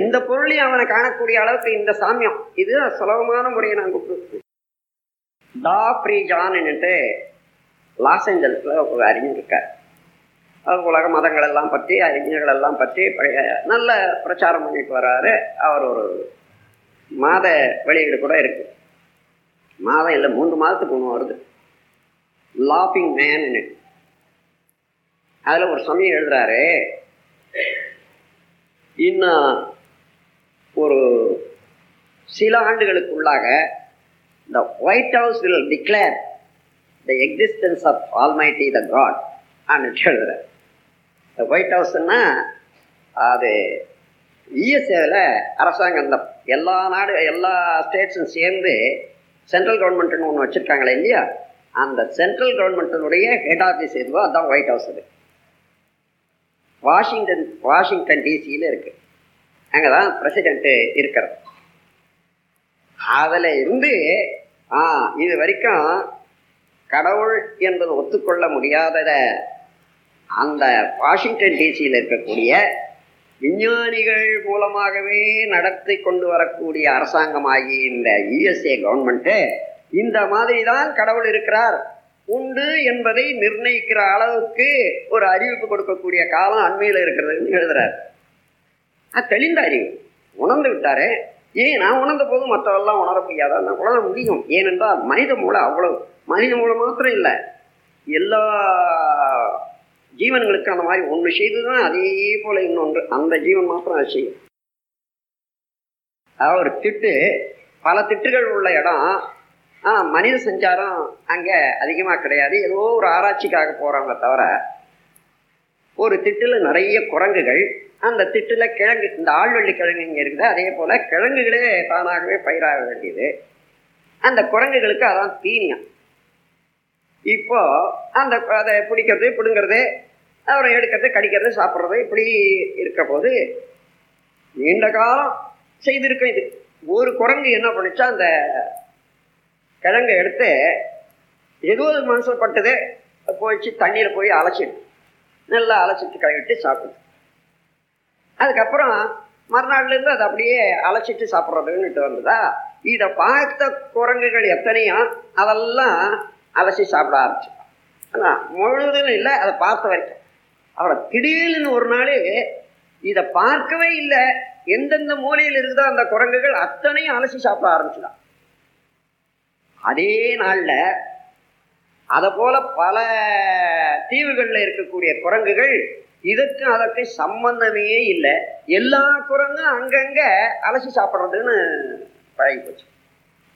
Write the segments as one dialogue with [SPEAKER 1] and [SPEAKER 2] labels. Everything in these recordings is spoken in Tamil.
[SPEAKER 1] எந்த பொருளையும் அவனை காணக்கூடிய அளவுக்கு இந்த சாமியம். இது சுலபமான முறையை நான் கூப்பிட்டு டா ஃப்ரீஜான்னுட்டு லாஸ் ஏஞ்சல்ஸில் ஒரு அறிஞர் இருக்கார். அவர் உலக மதங்கள் எல்லாம் பற்றி அறிஞர்கள் எல்லாம் பற்றி நல்ல பிரச்சாரம் பண்ணிட்டு வர்றாரு அவர் ஒரு மாத வெளியீடு கூட இருக்கு. மாதம் இல்லை மூன்று மாதத்துக்கு ஒன்று வருது. லாஃபிங் மேன் அதில் ஒரு சமயம் எழுதுறாரு. இன்னும் ஒரு சில ஆண்டுகளுக்குள்ளாக the White House will declare the existence of almighty the god அப்படின்னு எழுதுறாரு இந்த ஒயிட் ஹவுஸ்ன்னா அது இஎஸ்ஏவில் அரசாங்கம் இந்த எல்லா நாடு எல்லா ஸ்டேட்ஸும் சேர்ந்து சென்ட்ரல் கவர்மெண்ட்னு ஒன்று வச்சுருக்காங்களே இல்லையா? அந்த சென்ட்ரல் கவர்மெண்ட்டினுடைய ஹெட் ஆஃபீஸ் எதுவோ அதுதான் ஒயிட் ஹவுஸ் அது வாஷிங்டன் வாஷிங்டன் டிசியில் இருக்குது அங்கே தான் பிரசிடென்ட்டு இருக்கிறது அதில் இருந்து ஆ இது வரைக்கும் கடவுள் என்பது ஒத்துக்கொள்ள முடியாதத அந்த வாஷிங்டன் டிசியில் இருக்கக்கூடிய விஞ்ஞானிகள் மூலமாகவே நடத்தி கொண்டு வரக்கூடிய அரசாங்கமாகி இந்த யுஎஸ்ஏ கவர்மெண்ட்டு இந்த மாதிரி தான் கடவுள் இருக்கிறார். உண்டு என்பதை நிர்ணயிக்கிற அளவுக்கு ஒரு அறிவிப்பு கொடுக்கக்கூடிய காலம் அண்மையில் இருக்கிறதுன்னு எழுதுறாரு. தெளிந்த அறிவு உணர்ந்து விட்டாரே. ஏன்? நான் உணர்ந்த போது மற்றவெல்லாம் உணர முடியாதான் உணர முடியும். ஏனென்றால் மனித மூளை அவ்வளவு. மனித மூளை மாத்திரம் இல்லை. எல்லா ஜீவன்களுக்கு அந்த மாதிரி ஒன்று செய்துதான் அதே போல இன்னொன்று. அந்த ஜீவன் மாத்திரம் அது செய்யும். அதாவது ஒரு திட்டு பல திட்டுகள் உள்ள இடம். ஆ மனித சஞ்சாரம் அங்கே அதிகமாக கிடையாது. ஏதோ ஒரு ஆராய்ச்சிக்காக போகிறாங்க தவிர ஒரு திட்டில் நிறைய குரங்குகள் அந்த திட்டில் கிழங்கு இந்த ஆழ்வள்ளி கிழங்கு இங்கே இருக்குது. அதே போல் கிழங்குகளே தானாகவே பயிராக வேண்டியது அந்த குரங்குகளுக்கு அதான் தீனியம் இப்போ அந்த அதை பிடிக்கிறது பிடுங்கிறது அப்புறம் எடுக்கிறது கடிக்கிறது சாப்பிட்றது இப்படி இருக்க போது நீண்ட காலம் செய்திருக்கும் இது. ஒரு குரங்கு என்ன பண்ணிச்சா அந்த கிழங்கை எடுத்து ஏதோ ஒரு மனசில் பட்டது போயிடுச்சு தண்ணியில் போய் அலசிடு நல்லா அலசிட்டு கழுவிட்டு சாப்பிடுது. அதுக்கப்புறம் மறுநாள்லேருந்து அதை அப்படியே அலசிட்டு சாப்பிட்றதுன்னுட்டு வந்ததா? இதை பார்த்த குரங்குகள் எத்தனையோ அதெல்லாம் அலசி சாப்பிட ஆரம்பிச்சிட்டான் ஆனால் முழுவதும் இல்லை அதை பார்த்த வரைக்கும். அவளை திடீர்னு ஒரு நாள் இதை பார்க்கவே இல்லை. எந்தெந்த மூலையில் இருக்குதோ அந்த குரங்குகள் அத்தனையும் அலசி சாப்பிட ஆரம்பிச்சுதான் அதே நாளில் அதை போல பல தீவுகளில் இருக்கக்கூடிய குரங்குகள் இதற்கு அதற்கு சம்பந்தமே இல்லை. எல்லா குரங்கும் அங்கங்க அலசி சாப்பிட்றதுன்னு பழகி போச்சு.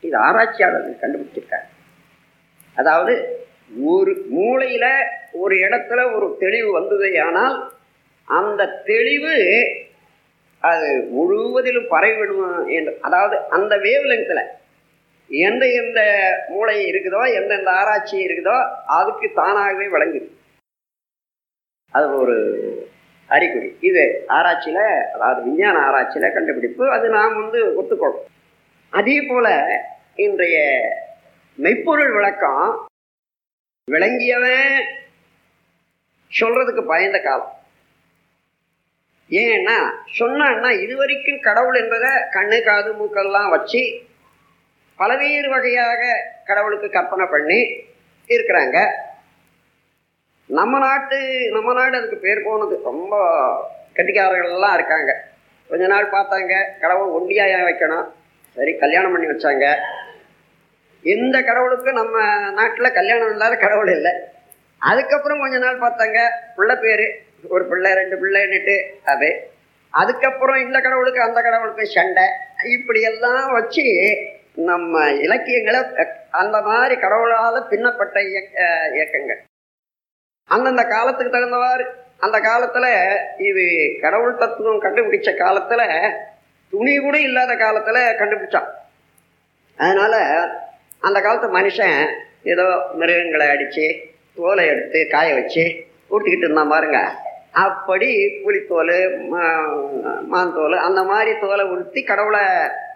[SPEAKER 1] இது ஆராய்ச்சியாளர்கள் கண்டுபிடிச்சிருக்காங்க. அதாவது ஒரு மூளையில ஒரு இடத்துல ஒரு தெளிவு வந்தது ஆனால் அந்த தெளிவு அது முழுவதிலும் பரவிவிடும் என்று அதாவது அந்த வேவ் லெங்க்ல எந்த எந்த மூளை இருக்குதோ எந்தெந்த ஆராய்ச்சி இருக்குதோ அதுக்கு தானாகவே விளங்குது அது ஒரு அறிகுறி. இது ஆராய்ச்சியில் அதாவது விஞ்ஞான ஆராய்ச்சியில் கண்டுபிடிப்பு. அது நாம் வந்து ஒத்துக்கொள்ளும் அதே போல இன்றைய மெய்ப்பொருள் விளக்கம் விளங்கியவன் சொல்றதுக்கு பயந்த காலம். ஏன்னா சொன்னான்னா இதுவரைக்கும் கடவுள் என்பதை கண்ணு காது மூக்கெல்லாம் வச்சு பல்வேறு வகையாக கடவுளுக்கு கற்பனை பண்ணி இருக்கிறாங்க. நம்ம நாட்டு நம்ம நாடு அதுக்கு பேர் போனது. ரொம்ப கட்டிக்காரர்கள் எல்லாம் இருக்காங்க. கொஞ்ச நாள் பார்த்தாங்க. கடவுள் ஒண்டியாக வைக்கணும். சரி கல்யாணம் பண்ணி வச்சாங்க. எந்த கடவுளுக்கும் நம்ம நாட்டில் கல்யாணம் இல்லாத கடவுள் இல்லை. அதுக்கப்புறம் கொஞ்ச நாள் பார்த்தாங்க. பிள்ளை பேர். ஒரு பிள்ளை ரெண்டு பிள்ளைன்னுட்டு அது. அதுக்கப்புறம் இந்த கடவுளுக்கு அந்த கடவுளுக்கு சண்டை. இப்படியெல்லாம் வச்சு நம்ம இலக்கியங்களை அந்த மாதிரி கடவுளால் பின்னப்பட்ட இயக்க இயக்கங்கள். அந்தந்த காலத்துக்கு தகுந்தவாறு அந்த காலத்துல இது கடவுள் தத்துவம் கண்டுபிடிச்ச காலத்துல துணி கூட இல்லாத காலத்துல கண்டுபிடிச்சான். அதனால அந்த காலத்து மனுஷன் ஏதோ மிருகங்களை அடிச்சு தோலை எடுத்து காய வச்சு ஊட்டிக்கிட்டு இருந்தான் பாருங்க. அப்படி புலித்தோல் மாந்தோல் அந்த மாதிரி தோலை உடுத்தி கடவுளை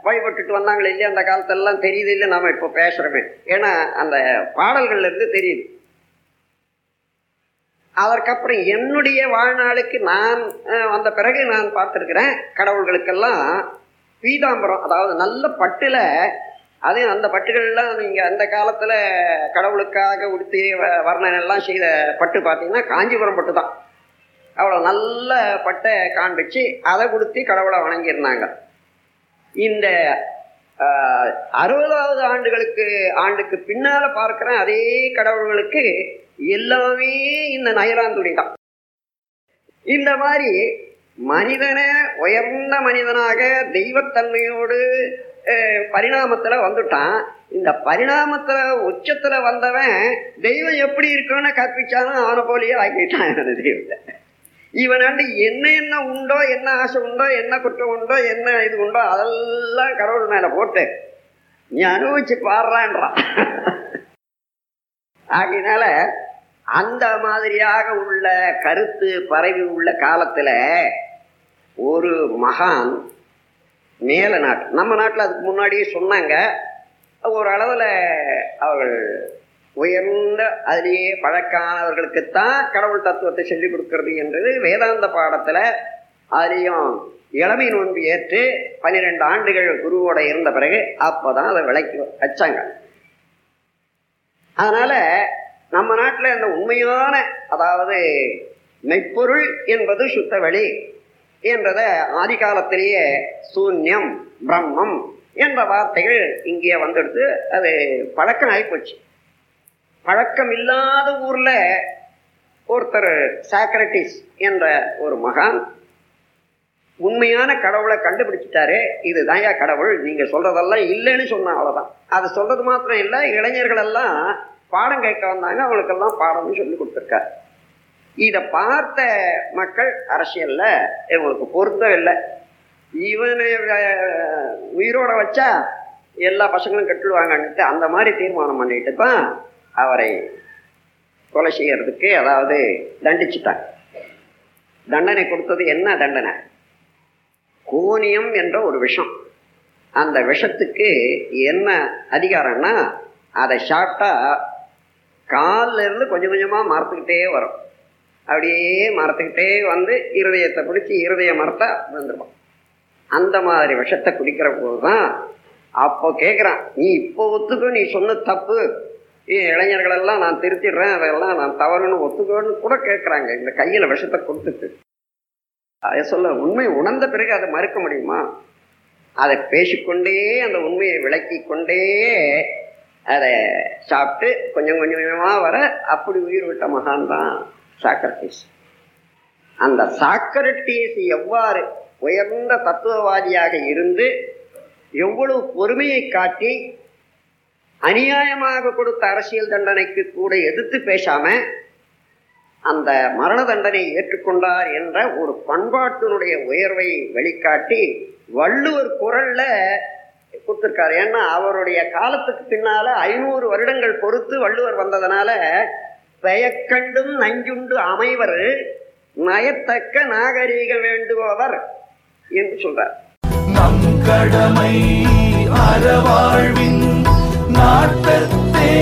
[SPEAKER 1] வழிபட்டுட்டு வந்தாங்களே இல்லையா? அந்த காலத்திலலாம் தெரியுது இல்லை நம்ம இப்போ பேசுகிறோமே ஏன்னா அந்த பாடல்கள்லேருந்து தெரியுது. அதற்கப்புறம் என்னுடைய வாழ்நாளுக்கு நான் வந்த பிறகு நான் பார்த்துருக்கிறேன் கடவுள்களுக்கெல்லாம் பீதாம்பரம் அதாவது நல்ல பட்டில் அதே அந்த பட்டுகள்லாம் நீங்கள் அந்த காலத்தில் கடவுளுக்காக உடுத்தி வ- வர்ணனை எல்லாம் செய்த பட்டு பார்த்தீங்கன்னா காஞ்சிபுரம் பட்டு தான். அவ்வளோ நல்ல பட்டை காண்பிச்சு அதை கொடுத்து கடவுளை வணங்கியிருந்தாங்க. இந்த அறுபதாவது ஆண்டுகளுக்கு ஆண்டுக்கு பின்னால பார்க்குறேன் அதே கடவுள்களுக்கு எல்லாமே இந்த நயலாந்துடி தான் இந்த மாதிரி மனிதனை உயர்ந்த மனிதனாக தெய்வத்தன்மையோடு அஹ், பரிணாமத்துல வந்துட்டான். இந்த பரிணாமத்துல உச்சத்துல வந்தவன் தெய்வம் எப்படி இருக்குன்னு கற்பிச்சாலும் அவனை போலயே ஆக்கிட்டான் அந்த தெய்வத்தை. இவனாண்டு என்ன என்ன உண்டோ என்ன ஆசை உண்டோ என்ன குற்றம் உண்டோ என்ன இது உண்டோ அதெல்லாம் கடவுள் மேல போட்டு நீ அனுபவிச்சு பாடுறான்றான் ஆகையினால அந்த மாதிரியாக உள்ள கருத்து பரவி உள்ள காலத்துல ஒரு மகான் மேல நாட்டு நம்ம நாட்டில் அதுக்கு முன்னாடியே சொன்னாங்க. ஒரு அளவில் அவர்கள் உயர்ந்த அதிலேயே பழக்கானவர்களுக்குத்தான் கடவுள் தத்துவத்தை சொல்லிக் கொடுக்கிறது என்றது வேதாந்த பாடத்தில் அதிலையும் இளமை நோன்பு ஏற்று பன்னிரெண்டு ஆண்டுகள் குருவோட இருந்த பிறகு அப்போதான் அதை விளக்கி வச்சாங்க. அதனால நம்ம நாட்டில் இந்த உண்மையான அதாவது மெய்ப்பொருள் என்பது சுத்த வழி என்றத ஆதி காலத்திலேயே சூன்யம் பிரம்மம் என்ற வார்த்தைகள் இங்கே வந்துடுத்து அது பழக்கம் ஆகிப்போச்சு பழக்கம் இல்லாத ஊரில் ஒருத்தர் சாக்ரட்டிஸ் என்ற ஒரு மகான் உண்மையான கடவுளை கண்டுபிடிச்சிட்டாரு இதுதான் கடவுள் நீங்க சொல்றதெல்லாம் இல்லைன்னு சொன்னா அவ்வளவுதான். அதை சொல்றது மாத்திரம் இல்லை இளைஞர்கள் எல்லாம் பாடம் கேட்க வந்தாங்க அவங்களுக்கெல்லாம் பாடம்னு சொல்லி கொடுத்துருக்காரு. இதை பார்த்த மக்கள் அரசியல்ல இவங்களுக்கு பொருத்தம் இல்லை. இவனை உயிரோட வச்சா எல்லா பசங்களும் கட்டுடுவாங்கன்ட்டு அந்த மாதிரி தீர்மானம் பண்ணிட்டு தான் அவரை கொலை செய்யறதுக்கு அதாவது தண்டிச்சுட்டாங்க. தண்டனை கொடுத்தது என்ன தண்டனை? கோனியம் என்ற ஒரு விஷம். அந்த விஷத்துக்கு என்ன அதிகாரம்னா அதை சாப்பிட்டா காலிலிருந்து கொஞ்சம் கொஞ்சமாக மறத்துக்கிட்டே வரும். அப்படியே மறத்துக்கிட்டே வந்து இருதயத்தை பிடிச்சி இருதய மரத்தை விழுந்துருவான் அந்த மாதிரி விஷத்தை குடிக்கிற போது தான் அப்போ கேட்குறான் நீ இப்போ ஒத்துக்கோ நீ சொன்ன தப்பு. இளைஞர்களெல்லாம் நான் திருத்திடுறேன் அதெல்லாம் நான் தவறுன்னு ஒத்துக்கோன்னு கூட கேட்குறாங்க இந்த கையில் விஷத்தை கொடுத்துட்டு. அதை சொல்ல உண்மை உணர்ந்த பிறகு அதை மறுக்க முடியுமா? அதை பேசிக்கொண்டே அந்த உண்மையை விளக்கி கொண்டே அதை சாப்பிட்டு கொஞ்சம் கொஞ்சம் கொஞ்சமாக வர அப்படி உயிர் விட்ட மகான் தான் சாக்ரட்டிஸ் அந்த சாக்ரட்டிஸ் எவ்வாறு உயர்ந்த தத்துவவாதியாக இருந்து எவ்வளவு பொறுமையை காட்டி அநியாயமாக கொடுத்த அரசியல் தண்டனைக்கு கூட எதிர்த்து பேசாம அந்த மரண தண்டனை ஏற்றுக்கொண்டார் என்ற ஒரு பண்பாட்டினுடைய உயர்வை வெளிக்காட்டி வள்ளுவர் குரல்ல கொடுத்திருக்காரு. ஏன்னா அவருடைய காலத்துக்கு பின்னால ஐநூறு வருடங்கள் பொறுத்து வள்ளுவர் வந்ததுனால பெயக்கண்டும் நஞ்சுண்டு அமைவர் நயத்தக்க நாகரீக வேண்டுபவர் என்று சொல்றார்.
[SPEAKER 2] நம் கடமை அறவாழ்வின் நாட்டத்தே